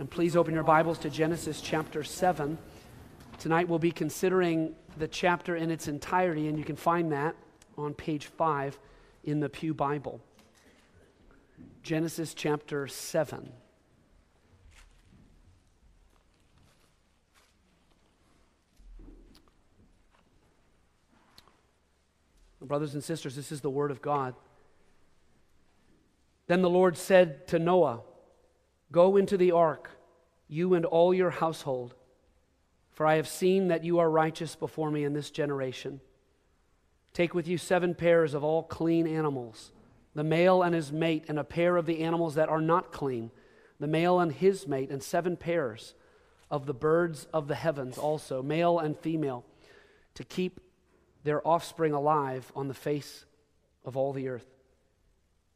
And please open your Bibles to Genesis chapter 7. Tonight we'll be considering the chapter in its entirety, and you can find that on page 5 in the Pew Bible. Genesis chapter 7. Brothers and sisters, this is the Word of God. Then the Lord said to Noah, Go into the ark, you and all your household, for I have seen that you are righteous before me in this generation. Take with you seven pairs of all clean animals, the male and his mate, and a pair of the animals that are not clean, the male and his mate, and seven pairs of the birds of the heavens also, male and female, to keep their offspring alive on the face of all the earth.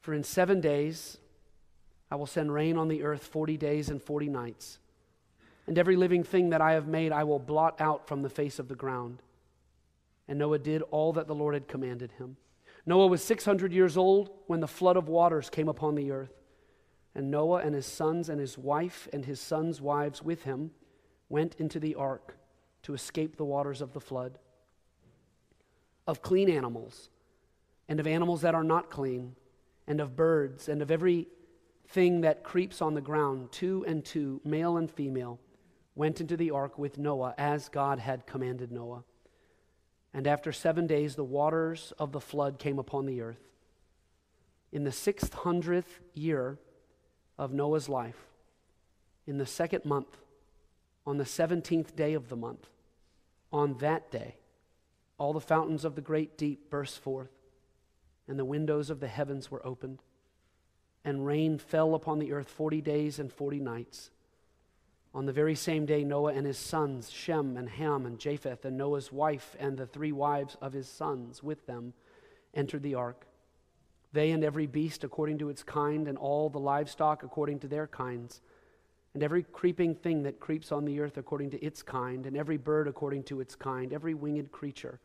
For in seven days I will send rain on the earth 40 days and 40 nights. And every living thing that I have made I will blot out from the face of the ground. And Noah did all that the Lord had commanded him. Noah was 600 years old when the flood of waters came upon the earth. And Noah and his sons and his wife and his sons' wives with him went into the ark to escape the waters of the flood. Of clean animals, and of animals that are not clean, and of birds, and of every thing that creeps on the ground, two and two, male and female, went into the ark with Noah as God had commanded Noah. And after seven days, the waters of the flood came upon the earth. In the six hundredth year of Noah's life, in the second month, on the seventeenth day of the month, on that day, all the fountains of the great deep burst forth, and the windows of the heavens were opened and rain fell upon the earth 40 days and 40 nights. On the very same day, Noah and his sons, Shem and Ham and Japheth, and Noah's wife and the three wives of his sons with them, entered the ark. They and every beast according to its kind, and all the livestock according to their kinds, and every creeping thing that creeps on the earth according to its kind, and every bird according to its kind, every winged creature.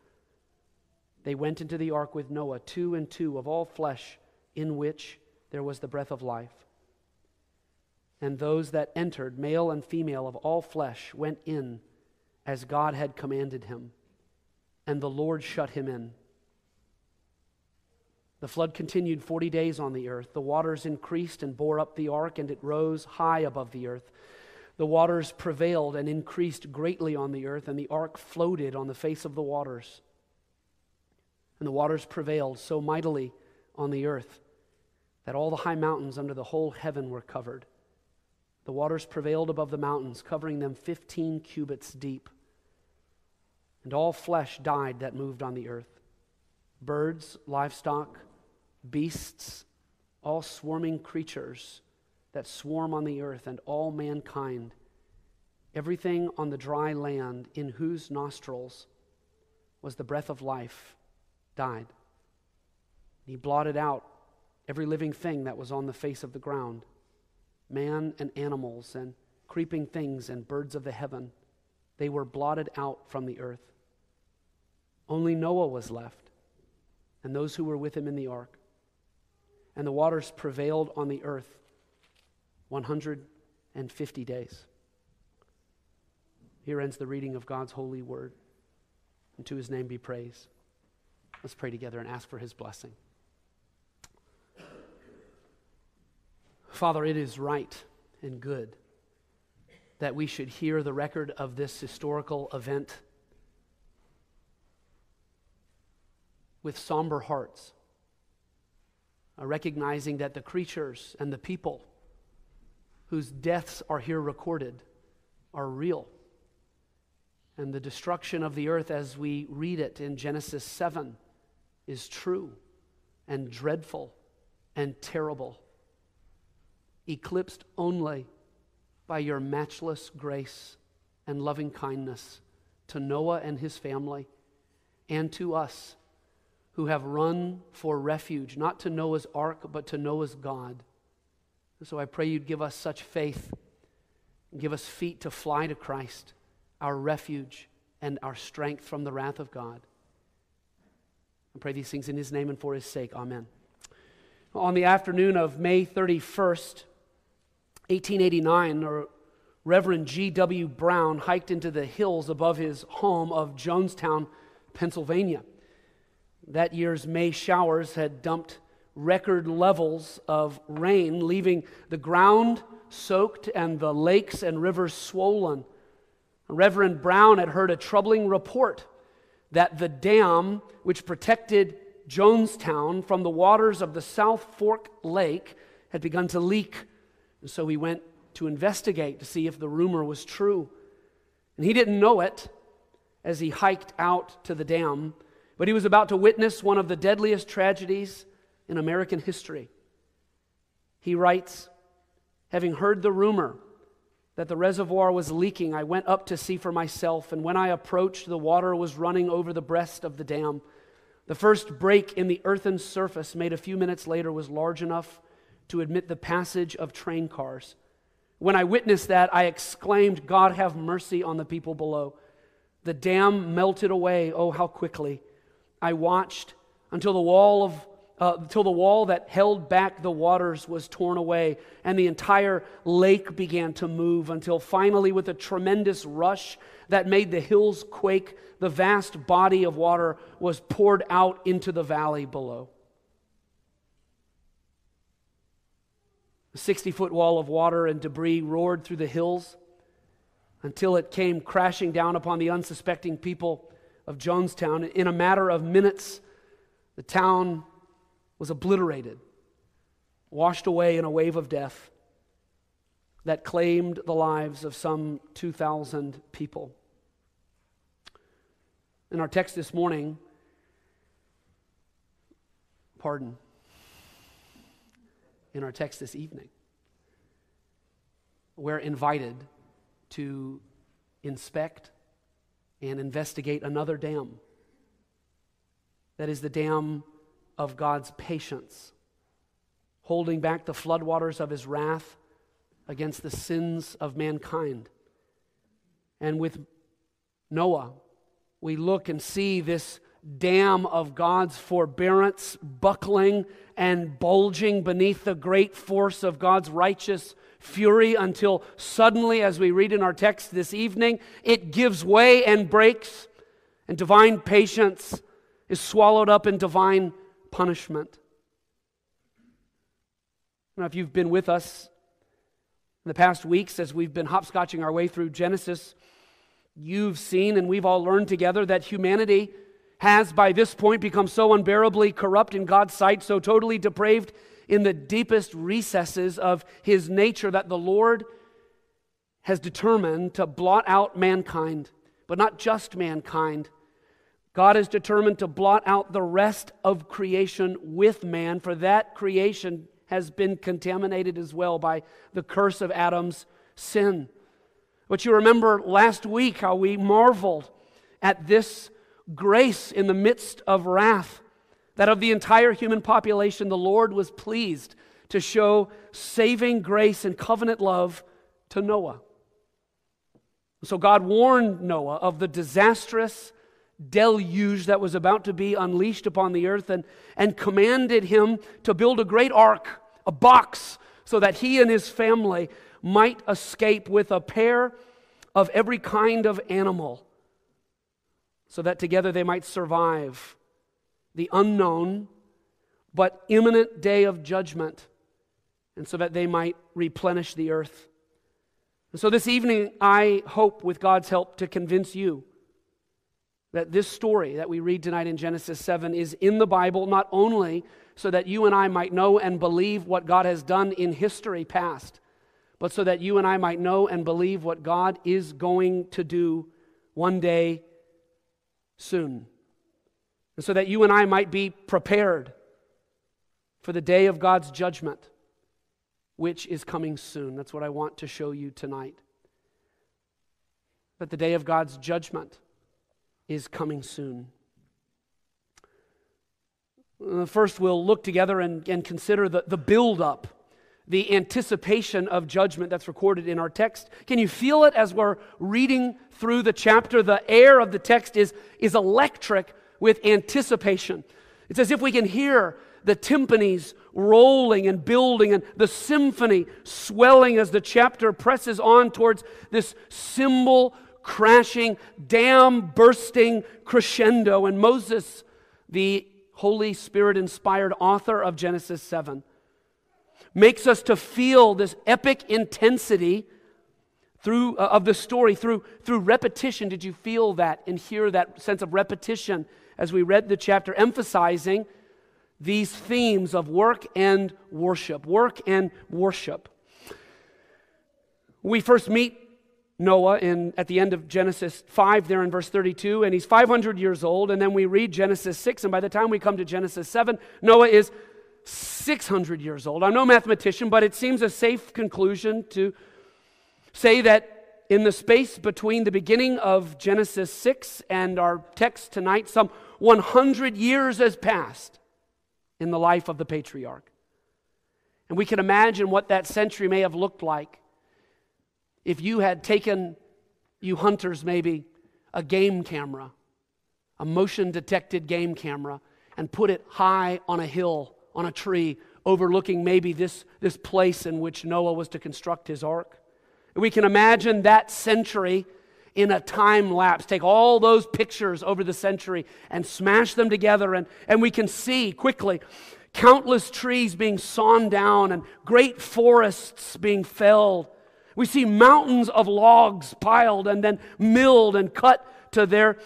They went into the ark with Noah, two and two of all flesh, in which there was the breath of life. And those that entered, male and female of all flesh, went in as God had commanded him. And the Lord shut him in. The flood continued 40 days on the earth. The waters increased and bore up the ark, and it rose high above the earth. The waters prevailed and increased greatly on the earth, and the ark floated on the face of the waters. And the waters prevailed so mightily on the earth that all the high mountains under the whole heaven were covered. The waters prevailed above the mountains, covering them 15 cubits deep. And all flesh died that moved on the earth birds, livestock, beasts, all swarming creatures that swarm on the earth, and all mankind, everything on the dry land in whose nostrils was the breath of life, died. And He blotted out every living thing that was on the face of the ground man and animals and creeping things and birds of the heaven. They were blotted out from the earth. Only Noah was left, and those who were with him in the ark. And the waters prevailed on the earth 150 days. Here ends the reading of God's holy word. And to his name be praise. Let's pray together and ask for his blessing. Father, it is right and good that we should hear the record of this historical event with somber hearts, uh, recognizing that the creatures and the people whose deaths are here recorded are real. And the destruction of the earth, as we read it in Genesis 7, is true and dreadful and terrible eclipsed only by your matchless grace and loving kindness to Noah and his family and to us who have run for refuge, not to Noah's ark, but to Noah's God. So I pray you'd give us such faith, give us feet to fly to Christ, our refuge and our strength from the wrath of God. I pray these things in his name and for his sake. Amen. On the afternoon of May 31st, 1889, or Reverend G.W. Brown hiked into the hills above his home of Johnstown, Pennsylvania. That year's May showers had dumped record levels of rain, leaving the ground soaked and the lakes and rivers swollen. Reverend Brown had heard a troubling report that the dam which protected Johnstown from the waters of the South Fork Lake had begun to leak. And so he went to investigate to see if the rumor was true. And he didn't know it as he hiked out to the dam, but he was about to witness one of the deadliest tragedies in American history. He writes, having heard the rumor that the reservoir was leaking, I went up to see for myself, and when I approached, the water was running over the breast of the dam. The first break in the earthen surface, made a few minutes later, was large enough to admit the passage of train cars. When I witnessed that, I exclaimed, God, have mercy on the people below. The dam melted away, oh, how quickly. I watched until the wall of uh, till the wall that held back the waters was torn away, and the entire lake began to move until finally, with a tremendous rush that made the hills quake, the vast body of water was poured out into the valley below. A 60 foot wall of water and debris roared through the hills until it came crashing down upon the unsuspecting people of Johnstown. In a matter of minutes, the town was obliterated, washed away in a wave of death that claimed the lives of some 2,000 people. In our text this morning, pardon, in our text this evening, we're invited to inspect and investigate another dam. That is the dam of God's patience, holding back the floodwaters of his wrath against the sins of mankind. And with Noah, we look and see this dam of God's forbearance buckling and bulging beneath the great force of God's righteous fury until suddenly, as we read in our text this evening, it gives way and breaks, and divine patience is swallowed up in divine punishment. Now, if you've been with us in the past weeks as we've been hopscotching our way through Genesis, you've seen and we've all learned together that humanity has by this point become so unbearably corrupt in God's sight, so totally depraved in the deepest recesses of his nature that the Lord has determined to blot out mankind, but not just mankind, God is determined to blot out the rest of creation with man, for that creation has been contaminated as well by the curse of Adam's sin. But you remember last week how we marveled at this grace in the midst of wrath, that of the entire human population, the Lord was pleased to show saving grace and covenant love to Noah. So God warned Noah of the disastrous deluge that was about to be unleashed upon the earth and, and commanded him to build a great ark, a box, so that he and his family might escape with a pair of every kind of animal, so that together they might survive the unknown but imminent day of judgment, and so that they might replenish the earth. And so this evening, I hope, with God's help, to convince you that this story that we read tonight in Genesis 7 is in the Bible not only so that you and I might know and believe what God has done in history past, but so that you and I might know and believe what God is going to do one day soon. And so that you and I might be prepared for the day of God's judgment, which is coming soon. That's what I want to show you tonight. But the day of God's judgment is coming soon. Uh, first, we'll look together and, and consider the, the build-up, the anticipation of judgment that's recorded in our text. Can you feel it as we're reading through the chapter? The air of the text is, is electric with anticipation. It's as if we can hear the timpanis rolling and building and the symphony swelling as the chapter presses on towards this cymbal crashing, dam bursting crescendo. And Moses, the Holy Spirit inspired author of Genesis 7, makes us to feel this epic intensity through uh, of the story through through repetition did you feel that and hear that sense of repetition as we read the chapter emphasizing these themes of work and worship work and worship we first meet Noah in, at the end of Genesis 5, there in verse 32, and he's 500 years old. And then we read Genesis 6, and by the time we come to Genesis 7, Noah is 600 years old. I'm no mathematician, but it seems a safe conclusion to say that in the space between the beginning of Genesis 6 and our text tonight, some 100 years has passed in the life of the patriarch. And we can imagine what that century may have looked like if you had taken, you hunters maybe, a game camera, a motion detected game camera, and put it high on a hill, on a tree, overlooking maybe this, this place in which Noah was to construct his ark. We can imagine that century in a time lapse. Take all those pictures over the century and smash them together, and, and we can see quickly countless trees being sawn down and great forests being felled we see mountains of logs piled and then milled and cut to their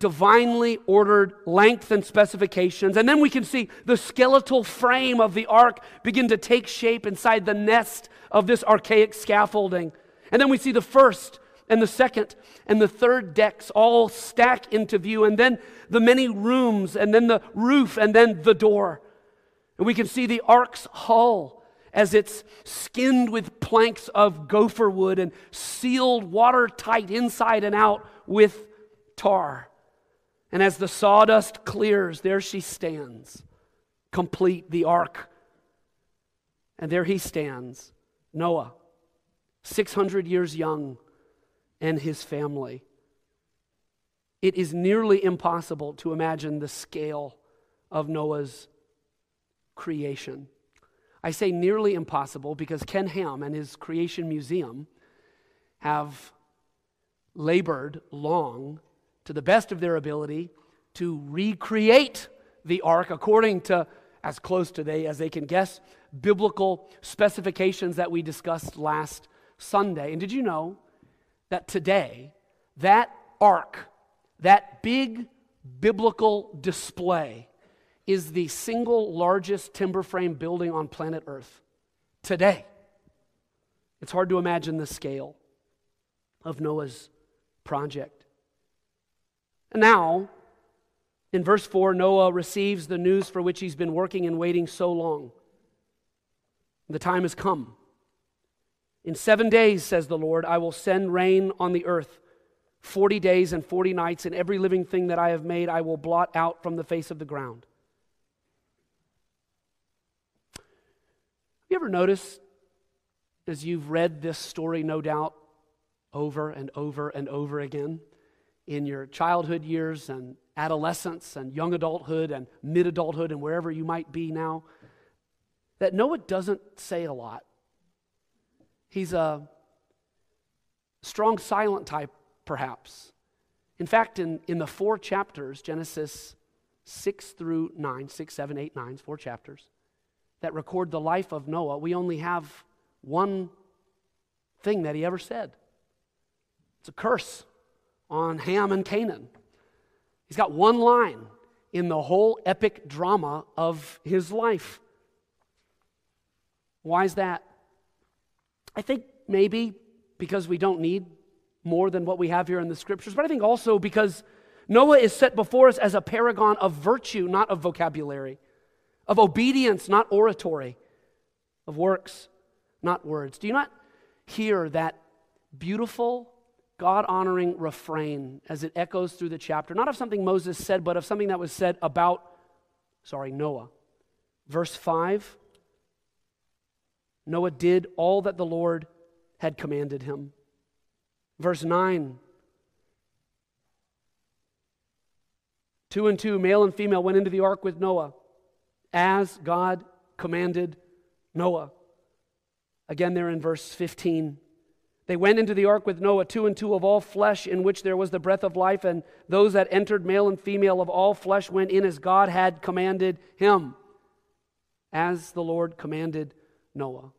divinely ordered length and specifications. And then we can see the skeletal frame of the ark begin to take shape inside the nest of this archaic scaffolding. And then we see the first and the second and the third decks all stack into view, and then the many rooms, and then the roof, and then the door. And we can see the ark's hull as it's skinned with planks of gopher wood and sealed watertight inside and out with tar. And as the sawdust clears, there she stands, complete the ark. And there he stands, Noah, 600 years young, and his family. It is nearly impossible to imagine the scale of Noah's creation. I say nearly impossible because Ken Ham and his Creation Museum have labored long to the best of their ability to recreate the ark according to as close to they as they can guess biblical specifications that we discussed last Sunday. And did you know that today that ark, that big biblical display is the single largest timber frame building on planet Earth today. It's hard to imagine the scale of Noah's project. And now, in verse 4, Noah receives the news for which he's been working and waiting so long. The time has come. In seven days, says the Lord, I will send rain on the earth. Forty days and forty nights, and every living thing that I have made I will blot out from the face of the ground. Have You ever notice, as you've read this story, no doubt, over and over and over again, in your childhood years and adolescence and young adulthood and mid adulthood and wherever you might be now, that Noah doesn't say a lot. He's a strong silent type, perhaps. In fact, in, in the four chapters, Genesis 6 through 9, 6, 7, 8, 9, four chapters, that record the life of Noah, we only have one thing that he ever said. It's a curse on Ham and Canaan. He's got one line in the whole epic drama of his life. Why is that? I think maybe because we don't need more than what we have here in the scriptures, but I think also because Noah is set before us as a paragon of virtue, not of vocabulary of obedience, not oratory, of works, not words. Do you not hear that beautiful, God honoring refrain as it echoes through the chapter? Not of something Moses said, but of something that was said about, sorry, Noah. Verse 5 Noah did all that the Lord had commanded him. Verse 9 Two and two, male and female, went into the ark with Noah as God commanded Noah. Again, there in verse 15. They went into the ark with Noah, two and two of all flesh, in which there was the breath of life, and those that entered, male and female of all flesh, went in as God had commanded him, as the Lord commanded Noah.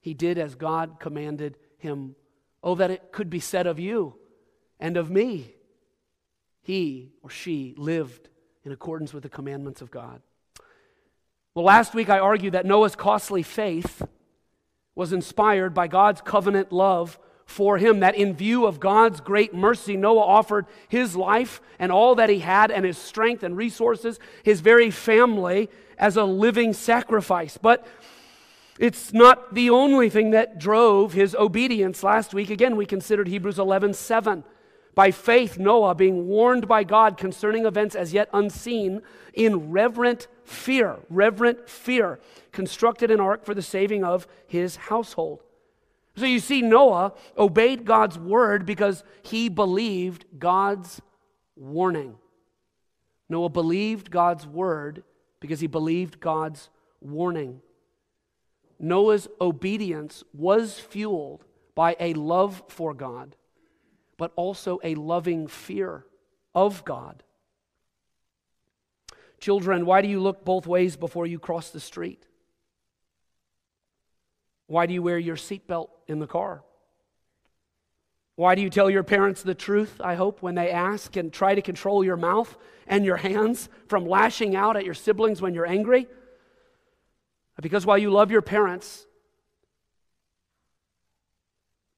He did as God commanded him. Oh, that it could be said of you and of me. He or she lived in accordance with the commandments of God. Well, last week I argued that Noah's costly faith was inspired by God's covenant love for him, that in view of God's great mercy, Noah offered his life and all that he had and his strength and resources, his very family, as a living sacrifice. But it's not the only thing that drove his obedience. Last week, again, we considered Hebrews 11 7. By faith, Noah, being warned by God concerning events as yet unseen, in reverent fear, reverent fear, constructed an ark for the saving of his household. So you see, Noah obeyed God's word because he believed God's warning. Noah believed God's word because he believed God's warning. Noah's obedience was fueled by a love for God, but also a loving fear of God. Children, why do you look both ways before you cross the street? Why do you wear your seatbelt in the car? Why do you tell your parents the truth, I hope, when they ask and try to control your mouth and your hands from lashing out at your siblings when you're angry? Because while you love your parents,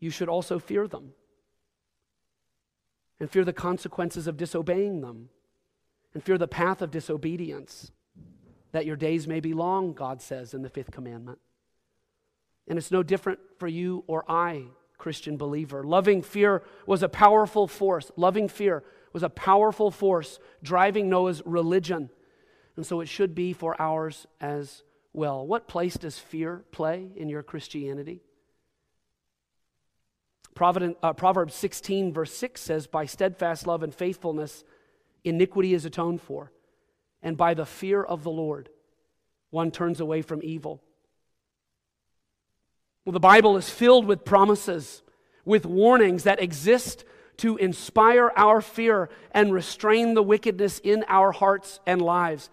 you should also fear them and fear the consequences of disobeying them and fear the path of disobedience, that your days may be long, God says in the fifth commandment. And it's no different for you or I, Christian believer. Loving fear was a powerful force. Loving fear was a powerful force driving Noah's religion. And so it should be for ours as well. What place does fear play in your Christianity? Uh, Proverbs 16, verse 6 says, By steadfast love and faithfulness, iniquity is atoned for, and by the fear of the Lord, one turns away from evil. Well, the Bible is filled with promises, with warnings that exist to inspire our fear and restrain the wickedness in our hearts and lives.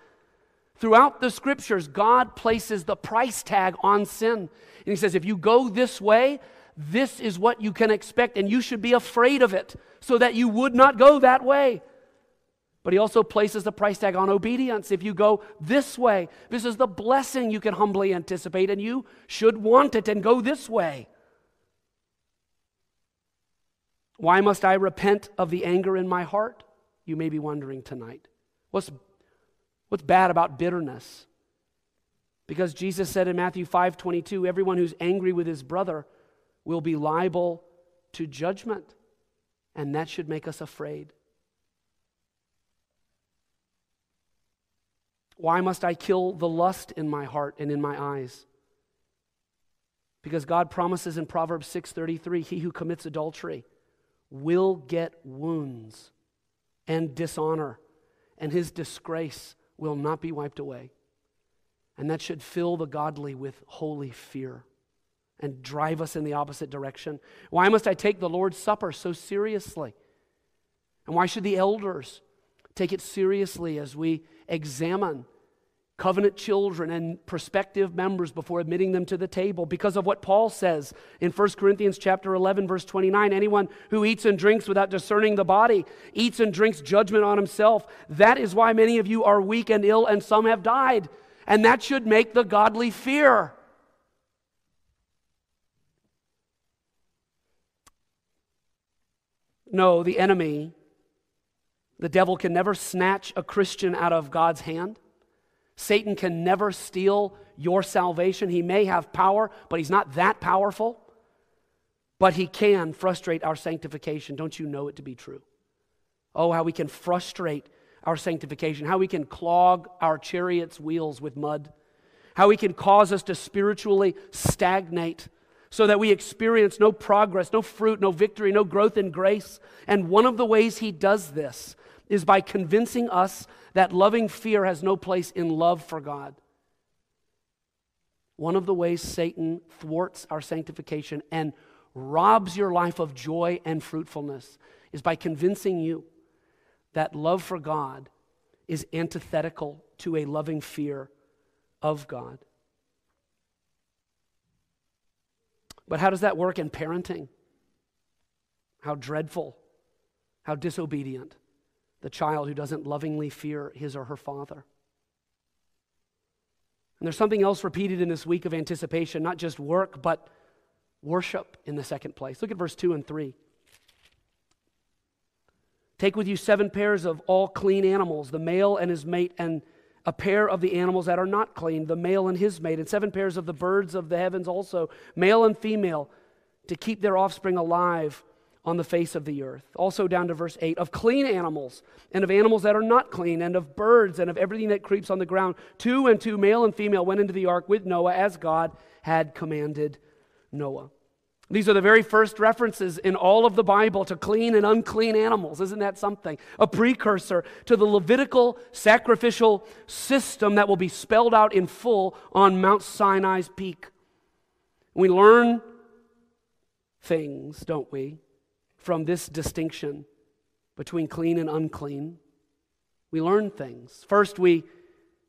Throughout the scriptures, God places the price tag on sin. And He says, if you go this way, this is what you can expect, and you should be afraid of it so that you would not go that way. But he also places the price tag on obedience. If you go this way, this is the blessing you can humbly anticipate, and you should want it and go this way. Why must I repent of the anger in my heart? You may be wondering tonight. What's What's bad about bitterness? Because Jesus said in Matthew 5 22, everyone who's angry with his brother will be liable to judgment. And that should make us afraid. Why must I kill the lust in my heart and in my eyes? Because God promises in Proverbs 6:33, he who commits adultery will get wounds and dishonor, and his disgrace will not be wiped away. And that should fill the godly with holy fear and drive us in the opposite direction. Why must I take the Lord's Supper so seriously? And why should the elders take it seriously as we examine covenant children and prospective members before admitting them to the table because of what Paul says in 1 Corinthians chapter 11 verse 29 anyone who eats and drinks without discerning the body eats and drinks judgment on himself. That is why many of you are weak and ill and some have died. And that should make the godly fear. No the enemy the devil can never snatch a Christian out of God's hand Satan can never steal your salvation. He may have power, but he's not that powerful. But he can frustrate our sanctification. Don't you know it to be true? Oh, how we can frustrate our sanctification, how we can clog our chariot's wheels with mud, how he can cause us to spiritually stagnate so that we experience no progress, no fruit, no victory, no growth in grace. And one of the ways he does this is by convincing us that loving fear has no place in love for God. one of the ways Satan thwarts our sanctification and robs your life of joy and fruitfulness is by convincing you that love for God is antithetical to a loving fear of God. But how does that work in parenting? How dreadful, how disobedient the child who doesn't lovingly fear his or her father. And there's something else repeated in this week of anticipation, not just work, but worship in the second place. Look at verse 2 and 3. Take with you seven pairs of all clean animals, the male and his mate, and a pair of the animals that are not clean, the male and his mate, and seven pairs of the birds of the heavens also, male and female, to keep their offspring alive on the face of the earth. Also, down to verse 8 of clean animals, and of animals that are not clean, and of birds, and of everything that creeps on the ground. Two and two, male and female, went into the ark with Noah as God had commanded Noah. These are the very first references in all of the Bible to clean and unclean animals. Isn't that something? A precursor to the Levitical sacrificial system that will be spelled out in full on Mount Sinai's peak. We learn things, don't we, from this distinction between clean and unclean. We learn things. First, we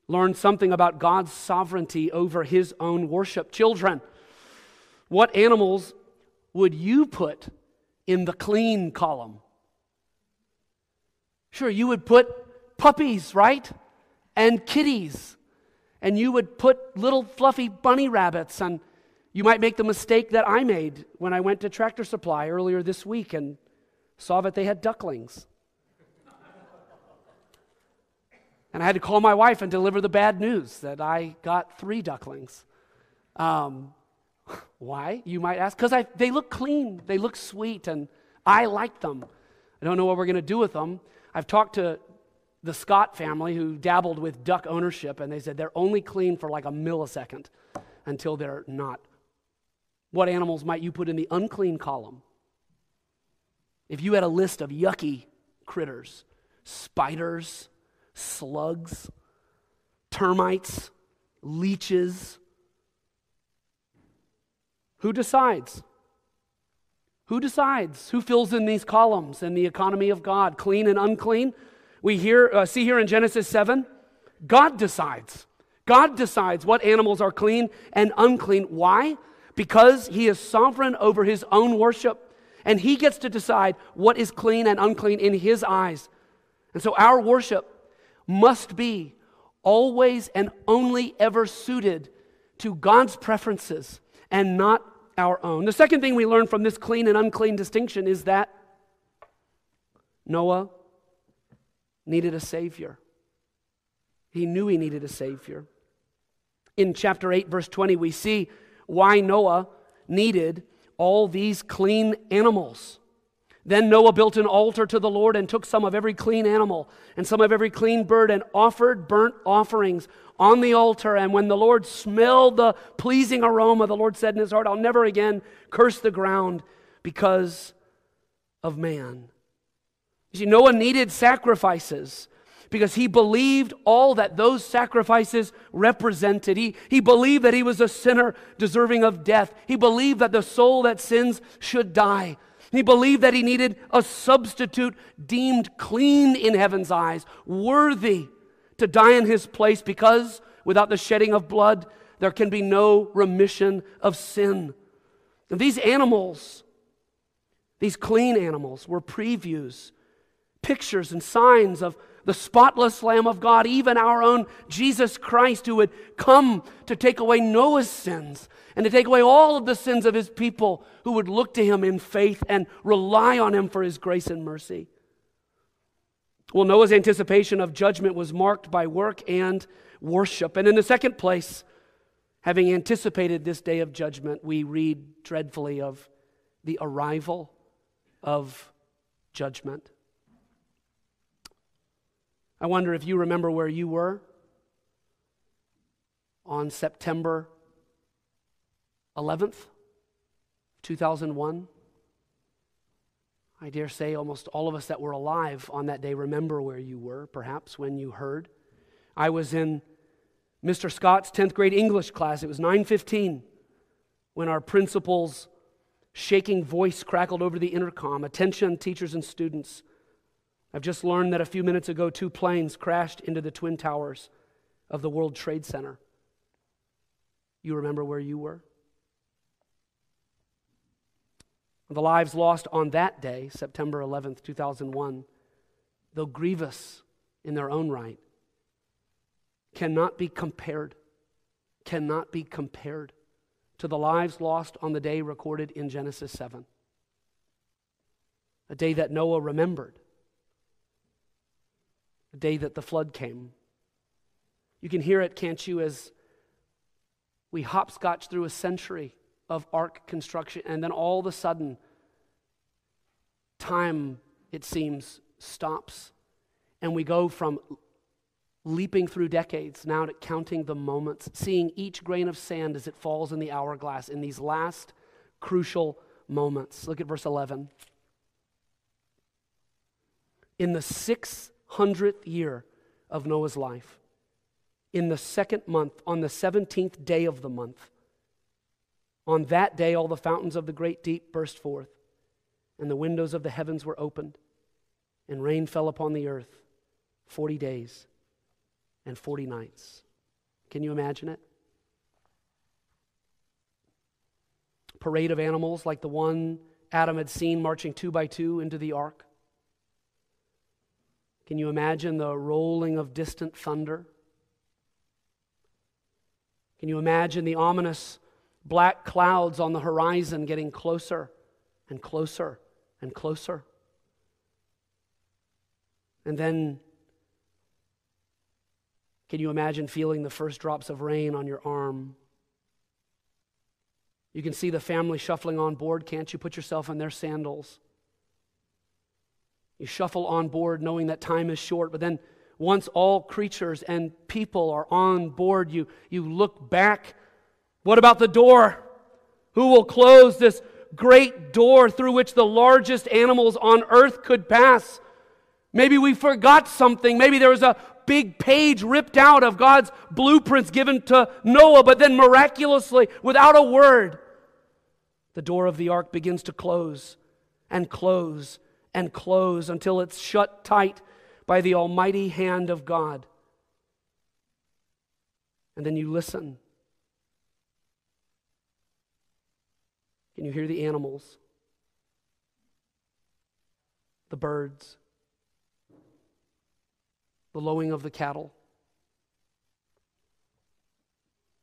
learn something about God's sovereignty over his own worship. Children, what animals would you put in the clean column? Sure, you would put puppies, right? And kitties. And you would put little fluffy bunny rabbits. And you might make the mistake that I made when I went to Tractor Supply earlier this week and saw that they had ducklings. and I had to call my wife and deliver the bad news that I got three ducklings. Um, why, you might ask? Because they look clean, they look sweet, and I like them. I don't know what we're going to do with them. I've talked to the Scott family who dabbled with duck ownership, and they said they're only clean for like a millisecond until they're not. What animals might you put in the unclean column? If you had a list of yucky critters, spiders, slugs, termites, leeches, who decides? Who decides? Who fills in these columns in the economy of God, clean and unclean? We hear, uh, see here in Genesis 7, God decides. God decides what animals are clean and unclean. Why? Because He is sovereign over His own worship, and He gets to decide what is clean and unclean in His eyes. And so our worship must be always and only ever suited to God's preferences and not our own. The second thing we learn from this clean and unclean distinction is that Noah needed a Savior. He knew he needed a Savior. In chapter 8, verse 20, we see why Noah needed all these clean animals. Then Noah built an altar to the Lord and took some of every clean animal and some of every clean bird and offered burnt offerings on the altar. And when the Lord smelled the pleasing aroma, the Lord said in his heart, I'll never again curse the ground because of man. You see, Noah needed sacrifices because he believed all that those sacrifices represented. He, he believed that he was a sinner deserving of death. He believed that the soul that sins should die. He believed that he needed a substitute deemed clean in heaven's eyes, worthy to die in his place, because without the shedding of blood, there can be no remission of sin. And these animals, these clean animals, were previews, pictures, and signs of the spotless Lamb of God, even our own Jesus Christ, who would come to take away Noah's sins and to take away all of the sins of his people who would look to him in faith and rely on him for his grace and mercy. Well, Noah's anticipation of judgment was marked by work and worship. And in the second place, having anticipated this day of judgment, we read dreadfully of the arrival of judgment. I wonder if you remember where you were on September 11th, 2001. I dare say almost all of us that were alive on that day remember where you were, perhaps when you heard. I was in Mr. Scott's 10th grade English class, it was 9:15 when our principal's shaking voice crackled over the intercom. Attention teachers and students. I've just learned that a few minutes ago two planes crashed into the twin towers of the World Trade Center. You remember where you were? The lives lost on that day, September 11th, 2001, though grievous in their own right, cannot be compared, cannot be compared to the lives lost on the day recorded in Genesis 7. A day that Noah remembered, a day that the flood came. You can hear it, can't you, as we hopscotch through a century of ark construction, and then all of a sudden, time, it seems, stops. And we go from leaping through decades now to counting the moments, seeing each grain of sand as it falls in the hourglass in these last crucial moments. Look at verse 11. In the 600th year of Noah's life, in the second month, on the 17th day of the month, on that day, all the fountains of the great deep burst forth, and the windows of the heavens were opened, and rain fell upon the earth 40 days and 40 nights. Can you imagine it? Parade of animals like the one Adam had seen marching two by two into the ark. Can you imagine the rolling of distant thunder? Can you imagine the ominous black clouds on the horizon getting closer and closer and closer. And then, can you imagine feeling the first drops of rain on your arm? You can see the family shuffling on board, can't you? Put yourself in their sandals. You shuffle on board knowing that time is short, but then once all creatures and people are on board, you, you look back what about the door? Who will close this great door through which the largest animals on earth could pass? Maybe we forgot something. Maybe there was a big page ripped out of God's blueprints given to Noah, but then miraculously, without a word, the door of the ark begins to close and close and close until it's shut tight by the almighty hand of God. And then you listen Can you hear the animals? The birds? The lowing of the cattle?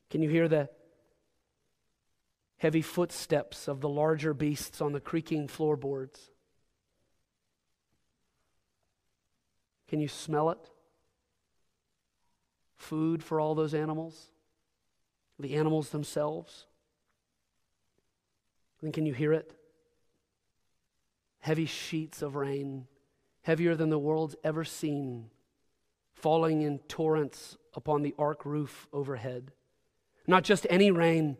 Can you hear the heavy footsteps of the larger beasts on the creaking floorboards? Can you smell it? Food for all those animals? The animals themselves? Then can you hear it? Heavy sheets of rain, heavier than the world's ever seen, falling in torrents upon the ark roof overhead. Not just any rain,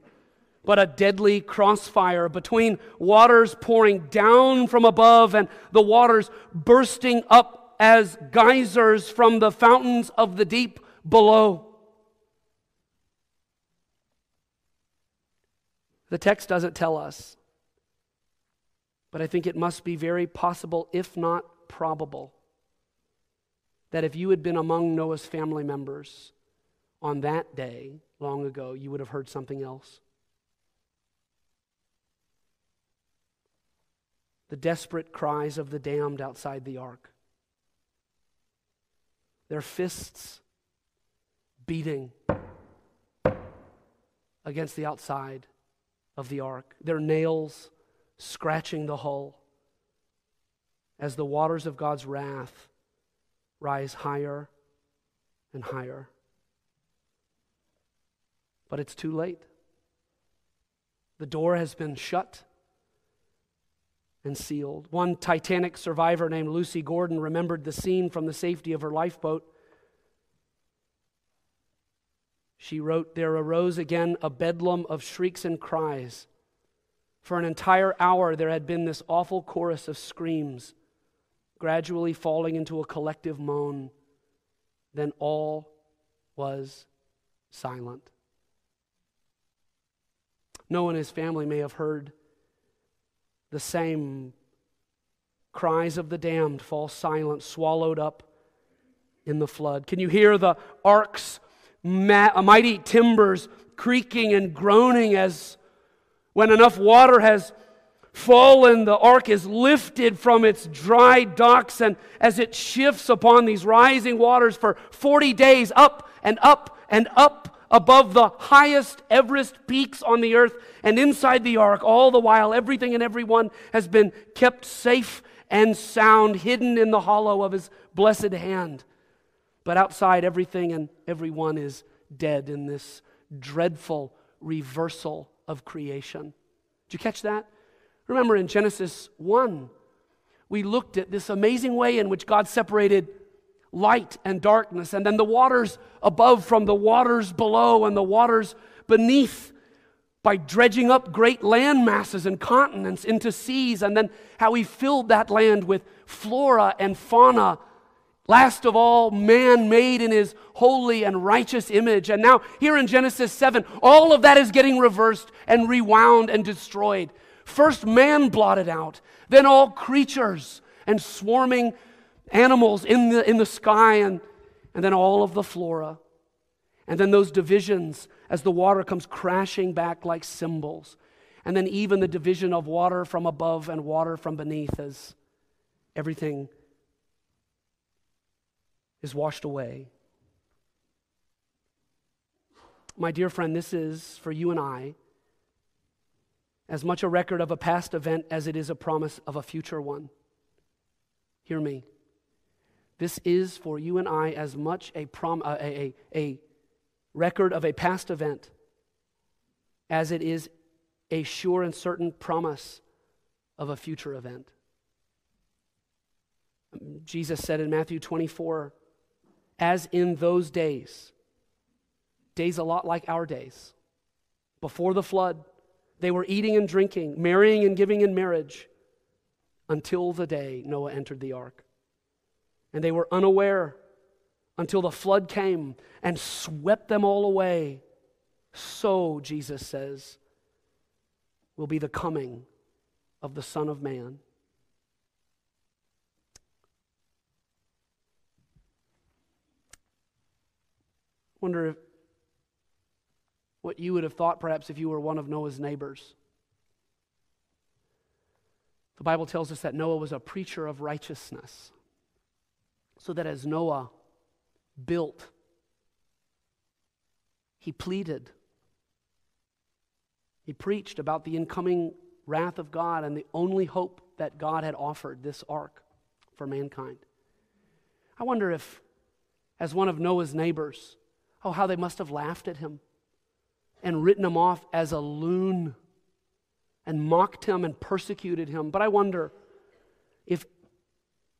but a deadly crossfire between waters pouring down from above and the waters bursting up as geysers from the fountains of the deep below. The text doesn't tell us, but I think it must be very possible, if not probable, that if you had been among Noah's family members on that day long ago, you would have heard something else. The desperate cries of the damned outside the ark. Their fists beating against the outside of the ark, their nails scratching the hull as the waters of God's wrath rise higher and higher. But it's too late. The door has been shut and sealed. One Titanic survivor named Lucy Gordon remembered the scene from the safety of her lifeboat she wrote, There arose again a bedlam of shrieks and cries. For an entire hour, there had been this awful chorus of screams, gradually falling into a collective moan. Then all was silent. No one in his family may have heard the same cries of the damned fall silent, swallowed up in the flood. Can you hear the ark's mighty timbers creaking and groaning as when enough water has fallen, the ark is lifted from its dry docks, and as it shifts upon these rising waters for 40 days, up and up and up above the highest Everest peaks on the earth, and inside the ark, all the while, everything and everyone has been kept safe and sound, hidden in the hollow of his blessed hand. But outside, everything and everyone is dead in this dreadful reversal of creation. Did you catch that? Remember in Genesis 1, we looked at this amazing way in which God separated light and darkness, and then the waters above from the waters below, and the waters beneath by dredging up great land masses and continents into seas, and then how he filled that land with flora and fauna Last of all, man made in his holy and righteous image. And now, here in Genesis 7, all of that is getting reversed and rewound and destroyed. First, man blotted out, then, all creatures and swarming animals in the, in the sky, and, and then all of the flora. And then those divisions as the water comes crashing back like cymbals. And then, even the division of water from above and water from beneath as everything is washed away. My dear friend, this is for you and I as much a record of a past event as it is a promise of a future one. Hear me. This is for you and I as much a, prom, uh, a, a, a record of a past event as it is a sure and certain promise of a future event. Jesus said in Matthew 24, as in those days. Days a lot like our days. Before the flood, they were eating and drinking, marrying and giving in marriage until the day Noah entered the ark. And they were unaware until the flood came and swept them all away. So, Jesus says, will be the coming of the Son of Man. Wonder if, what you would have thought perhaps if you were one of Noah's neighbors. The Bible tells us that Noah was a preacher of righteousness. So that as Noah built, he pleaded, he preached about the incoming wrath of God and the only hope that God had offered this ark for mankind. I wonder if, as one of Noah's neighbors, Oh, how they must have laughed at him and written him off as a loon and mocked him and persecuted him. But I wonder if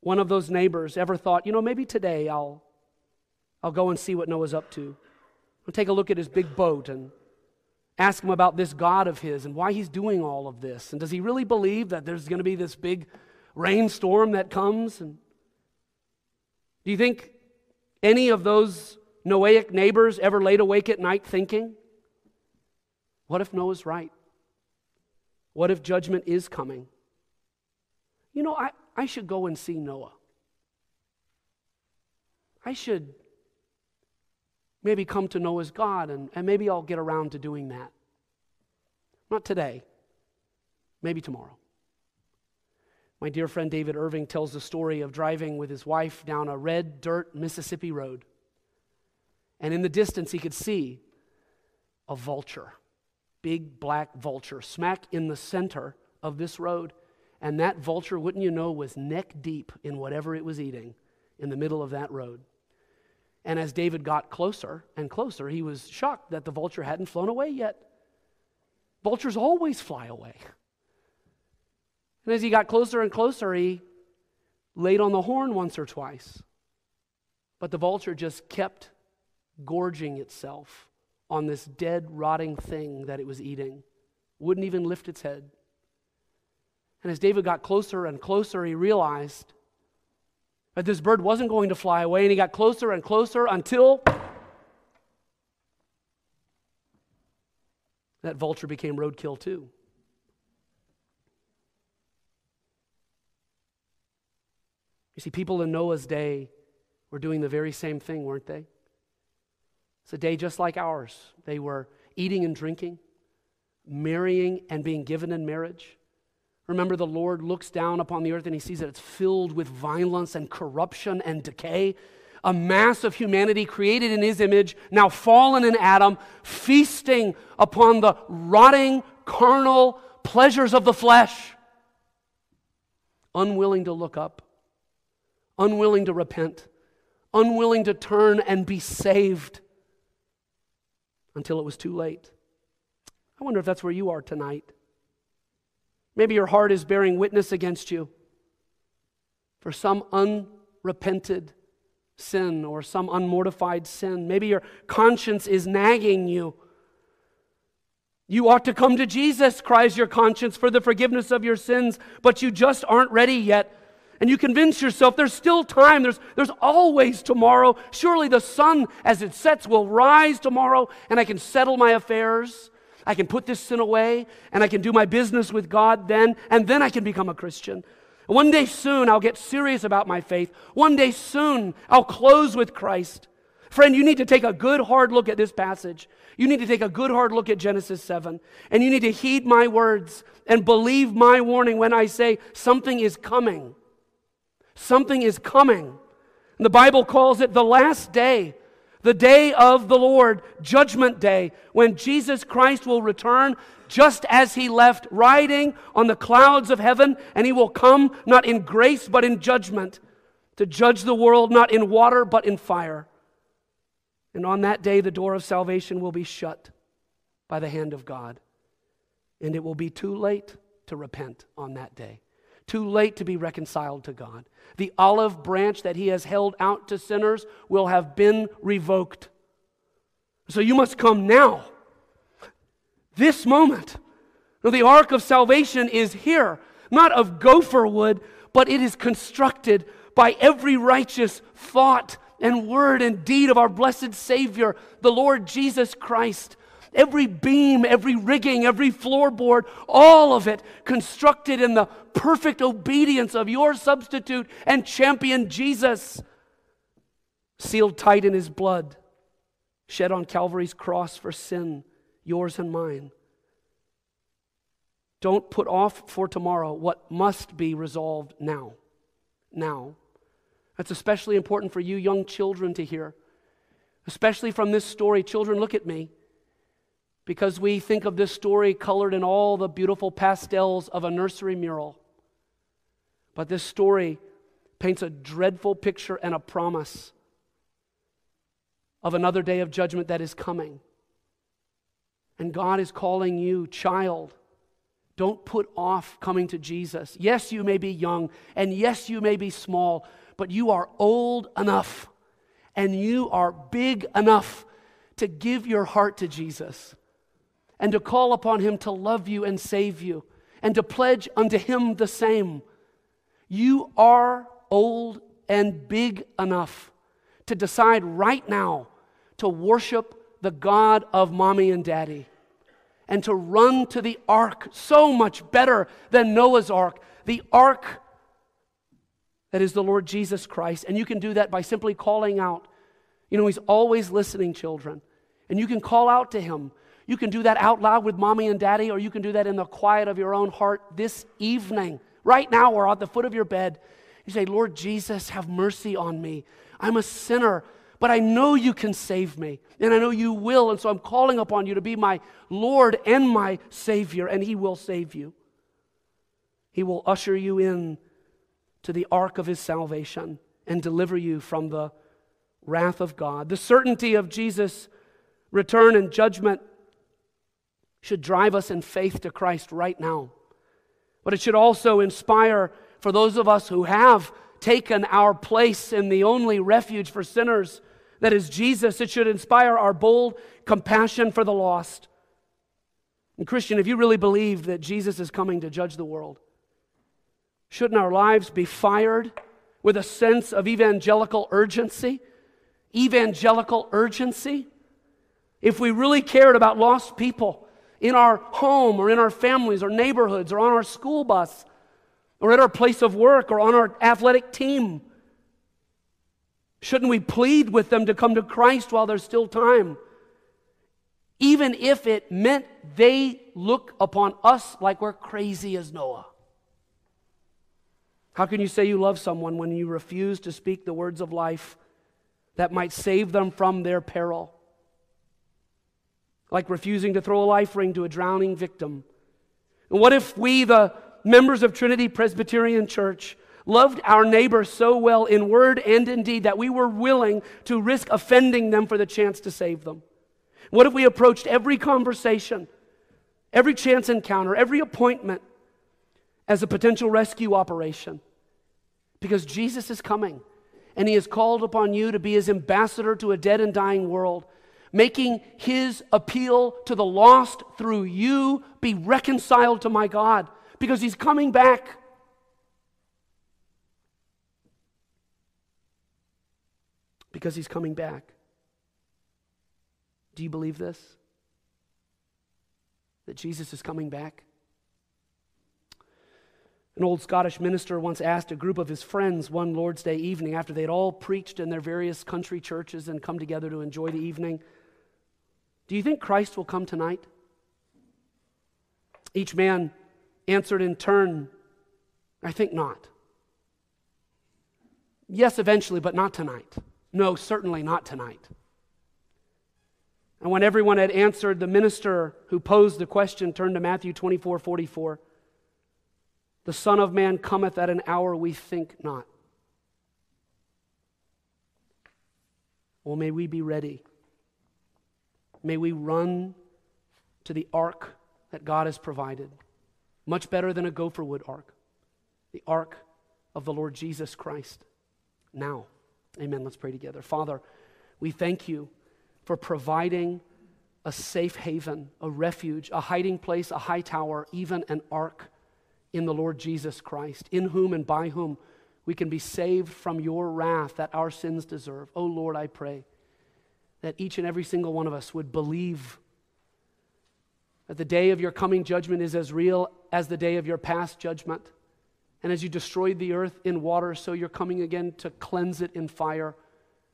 one of those neighbors ever thought, you know, maybe today I'll, I'll go and see what Noah's up to. I'll take a look at his big boat and ask him about this God of his and why he's doing all of this. And does he really believe that there's going to be this big rainstorm that comes? And do you think any of those Noahic neighbors ever laid awake at night thinking, what if Noah's right? What if judgment is coming? You know, I, I should go and see Noah. I should maybe come to know his God, and, and maybe I'll get around to doing that. Not today, maybe tomorrow. My dear friend David Irving tells the story of driving with his wife down a red dirt Mississippi road. And in the distance, he could see a vulture, big black vulture, smack in the center of this road. And that vulture, wouldn't you know, was neck deep in whatever it was eating in the middle of that road. And as David got closer and closer, he was shocked that the vulture hadn't flown away yet. Vultures always fly away. And as he got closer and closer, he laid on the horn once or twice. But the vulture just kept gorging itself on this dead, rotting thing that it was eating, wouldn't even lift its head. And as David got closer and closer, he realized that this bird wasn't going to fly away, and he got closer and closer until that vulture became roadkill too. You see, people in Noah's day were doing the very same thing, weren't they? It's a day just like ours. They were eating and drinking, marrying and being given in marriage. Remember, the Lord looks down upon the earth and he sees that it's filled with violence and corruption and decay. A mass of humanity created in his image, now fallen in Adam, feasting upon the rotting, carnal pleasures of the flesh, unwilling to look up unwilling to repent, unwilling to turn and be saved until it was too late. I wonder if that's where you are tonight. Maybe your heart is bearing witness against you for some unrepented sin or some unmortified sin. Maybe your conscience is nagging you. You ought to come to Jesus, cries your conscience, for the forgiveness of your sins, but you just aren't ready yet and you convince yourself there's still time, there's, there's always tomorrow. Surely the sun, as it sets, will rise tomorrow, and I can settle my affairs. I can put this sin away, and I can do my business with God then, and then I can become a Christian. One day soon, I'll get serious about my faith. One day soon, I'll close with Christ. Friend, you need to take a good hard look at this passage. You need to take a good hard look at Genesis 7. And you need to heed my words and believe my warning when I say something is coming. Something is coming. And the Bible calls it the last day, the day of the Lord, Judgment Day, when Jesus Christ will return just as he left, riding on the clouds of heaven, and he will come not in grace but in judgment to judge the world not in water but in fire. And on that day, the door of salvation will be shut by the hand of God. And it will be too late to repent on that day too late to be reconciled to God. The olive branch that he has held out to sinners will have been revoked. So you must come now. This moment. Now, the ark of salvation is here, not of gopher wood, but it is constructed by every righteous thought and word and deed of our blessed Savior, the Lord Jesus Christ. Every beam, every rigging, every floorboard, all of it constructed in the perfect obedience of your substitute and champion Jesus, sealed tight in his blood, shed on Calvary's cross for sin, yours and mine. Don't put off for tomorrow what must be resolved now. Now. That's especially important for you young children to hear. Especially from this story. Children, look at me because we think of this story colored in all the beautiful pastels of a nursery mural. But this story paints a dreadful picture and a promise of another day of judgment that is coming. And God is calling you, child, don't put off coming to Jesus. Yes, you may be young, and yes, you may be small, but you are old enough and you are big enough to give your heart to Jesus and to call upon him to love you and save you, and to pledge unto him the same. You are old and big enough to decide right now to worship the God of mommy and daddy and to run to the ark, so much better than Noah's ark, the ark that is the Lord Jesus Christ. And you can do that by simply calling out. You know, He's always listening, children. And you can call out to Him you can do that out loud with mommy and daddy, or you can do that in the quiet of your own heart this evening, right now, or at the foot of your bed. You say, Lord Jesus, have mercy on me. I'm a sinner, but I know you can save me, and I know you will. And so I'm calling upon you to be my Lord and my Savior, and He will save you. He will usher you in to the ark of His salvation and deliver you from the wrath of God. The certainty of Jesus' return and judgment should drive us in faith to Christ right now. But it should also inspire for those of us who have taken our place in the only refuge for sinners that is Jesus. It should inspire our bold compassion for the lost. And, Christian, if you really believe that Jesus is coming to judge the world, shouldn't our lives be fired with a sense of evangelical urgency? Evangelical urgency? If we really cared about lost people, in our home or in our families or neighborhoods or on our school bus or at our place of work or on our athletic team? Shouldn't we plead with them to come to Christ while there's still time? Even if it meant they look upon us like we're crazy as Noah. How can you say you love someone when you refuse to speak the words of life that might save them from their peril? Like refusing to throw a life ring to a drowning victim. And what if we, the members of Trinity Presbyterian Church, loved our neighbor so well in word and in deed that we were willing to risk offending them for the chance to save them? What if we approached every conversation, every chance encounter, every appointment as a potential rescue operation? Because Jesus is coming and he has called upon you to be his ambassador to a dead and dying world, making his appeal to the lost through you be reconciled to my God because he's coming back. because he's coming back. Do you believe this? That Jesus is coming back? An old Scottish minister once asked a group of his friends one Lord's Day evening after they'd all preached in their various country churches and come together to enjoy the evening Do you think Christ will come tonight? Each man answered in turn, I think not. Yes, eventually, but not tonight. No, certainly not tonight. And when everyone had answered, the minister who posed the question turned to Matthew 24 44. The Son of Man cometh at an hour we think not. Well, may we be ready. May we run to the ark that God has provided. Much better than a gopher wood ark. The ark of the Lord Jesus Christ. Now. Amen. Let's pray together. Father, we thank you for providing a safe haven, a refuge, a hiding place, a high tower, even an ark in the Lord Jesus Christ, in whom and by whom we can be saved from your wrath that our sins deserve. Oh Lord, I pray that each and every single one of us would believe that the day of your coming judgment is as real as the day of your past judgment and as you destroyed the earth in water, so you're coming again to cleanse it in fire.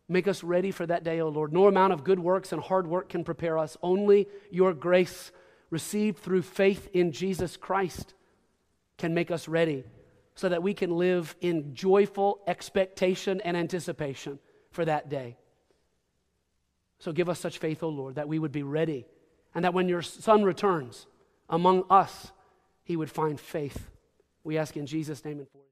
Make us ready for that day, O Lord. No amount of good works and hard work can prepare us. Only your grace, received through faith in Jesus Christ, can make us ready so that we can live in joyful expectation and anticipation for that day. So give us such faith, O Lord, that we would be ready and that when your Son returns among us, he would find faith. We ask in Jesus' name and for